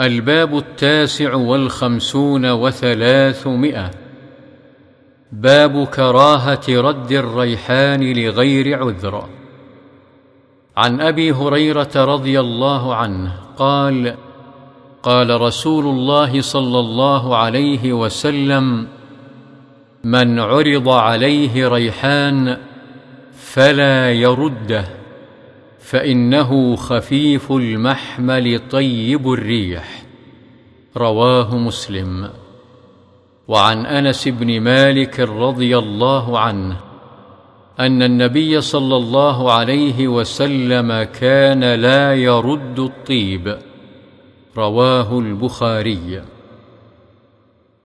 الباب التاسع والخمسون وثلاثمائة. باب كراهة رد الريحان لغير عذر. عن أبي هريرة رضي الله عنه قال قال رسول الله صلى الله عليه وسلم من عرض عليه ريحان فلا يرده فإنه خفيف المحمل طيب الريح. رواه مسلم. وعن أنس بن مالك رضي الله عنه أن النبي صلى الله عليه وسلم كان لا يرد الطيب. رواه البخاري.